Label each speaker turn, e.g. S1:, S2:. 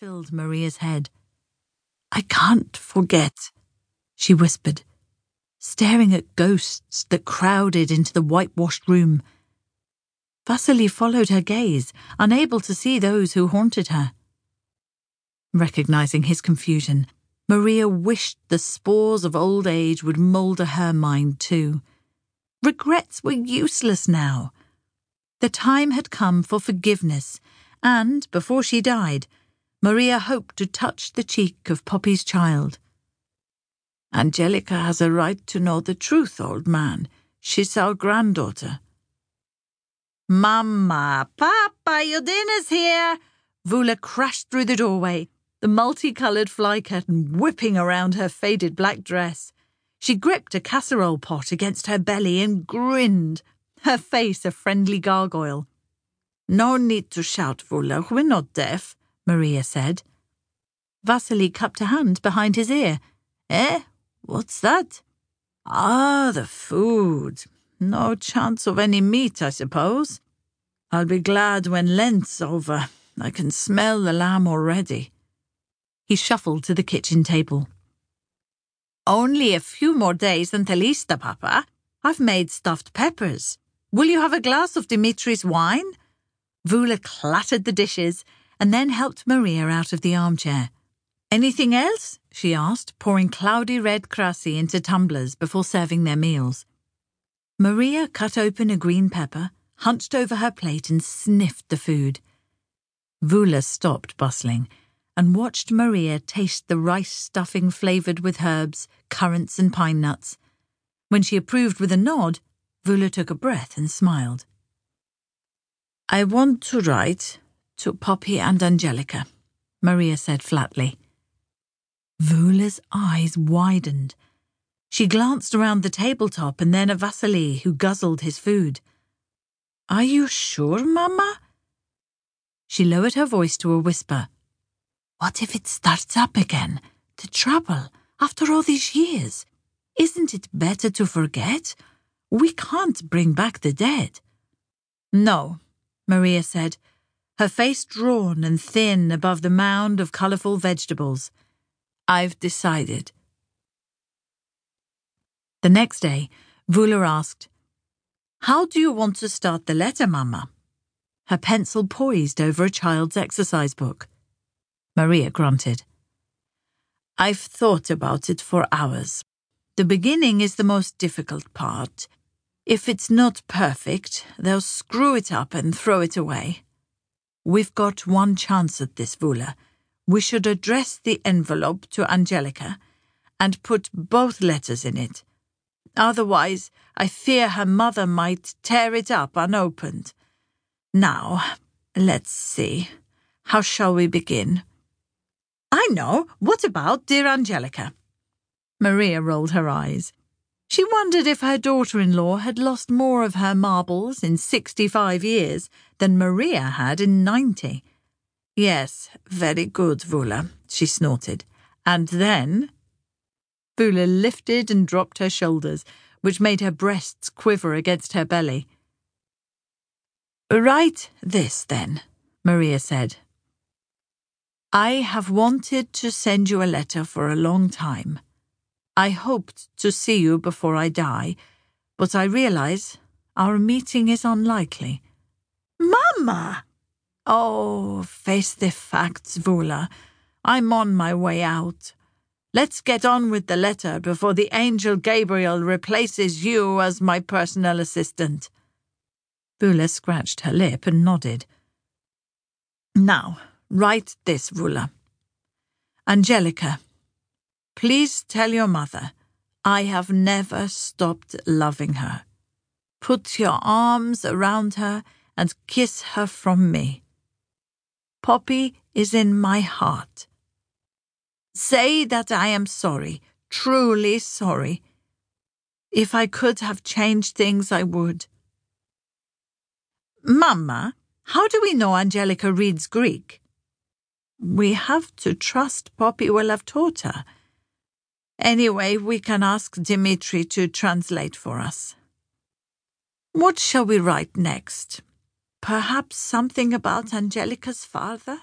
S1: filled Maria's head. I can't forget, she whispered, staring at ghosts that crowded into the whitewashed room. Vasily followed her gaze, unable to see those who haunted her. Recognizing his confusion, Maria wished the spores of old age would moulder her mind too. Regrets were useless now. The time had come for forgiveness, and, before she died, Maria hoped to touch the cheek of Poppy's child.
S2: Angelika has a right to know the truth, old man. She's our granddaughter.
S1: Mamma, Papa, your dinner's here! Vula crashed through the doorway, the multicolored fly curtain whipping around her faded black dress. She gripped a casserole pot against her belly and grinned, her face a friendly gargoyle.
S2: No need to shout, Vula. We're not deaf, Maria said.
S1: Vasily cupped a hand behind his ear.
S2: Eh? What's that? Ah, the food. No chance of any meat, I suppose. I'll be glad when Lent's over. I can smell the lamb already.
S1: He shuffled to the kitchen table.
S3: Only a few more days until Easter, Papa. I've made stuffed peppers. Will you have a glass of Dimitri's wine?
S1: Vula clattered the dishes and then helped Maria out of the armchair.
S3: Anything else?
S1: she asked, pouring cloudy red krassi into tumblers before serving their meals. Maria cut open a green pepper, hunched over her plate, and sniffed the food. Vula stopped bustling and watched Maria taste the rice stuffing flavoured with herbs, currants, and pine nuts. When she approved with a nod, Vula took a breath and smiled.
S2: I want to write to Poppy and Angelika, Maria said flatly.
S1: Vula's eyes widened. She glanced around the tabletop and then at Vasily, who guzzled his food.
S2: Are you sure, Mamma?
S1: She lowered her voice to a whisper.
S2: What if it starts up again? The trouble, after all these years? Isn't it better to forget? We can't bring back the dead.
S1: No, Maria said, her face drawn and thin above the mound of colourful vegetables.
S2: I've decided.
S1: The next day, Vula asked, How do you want to start the letter, Mamma? Her pencil poised over a child's exercise book.
S2: Maria grunted. I've thought about it for hours. The beginning is the most difficult part. If it's not perfect, they'll screw it up and throw it away. We've got one chance at this, Vula. We should address the envelope to Angelika and put both letters in it. Otherwise, I fear her mother might tear it up unopened. Now, let's see. How shall we begin?
S3: I know. What about dear Angelika?
S1: Maria rolled her eyes. She wondered if her daughter in law had lost more of her marbles in 65 years than Maria had in 90.
S2: Yes, very good, Vula, she snorted. And then.
S1: Vula lifted and dropped her shoulders, which made her breasts quiver against her belly.
S2: Write this, then, Maria said, I have wanted to send you a letter for a long time. I hoped to see you before I die, but I realize our meeting is unlikely.
S3: Mamma!
S2: Oh, face the facts, Vula. I'm on my way out. Let's get on with the letter before the angel Gabriel replaces you as my personal assistant.
S1: Vula scratched her lip and nodded.
S2: Now, Write this, Vula. Angelika, please tell your mother I have never stopped loving her. Put your arms around her and kiss her from me. Poppy is in my heart. Say that I am sorry, truly sorry. If I could have changed things, I would.
S3: Mamma, how do we know Angelika reads Greek?
S2: We have to trust Poppy will have taught her. Anyway, we can ask Dimitri to translate for us. What shall we write next? Perhaps something about Angelika's father?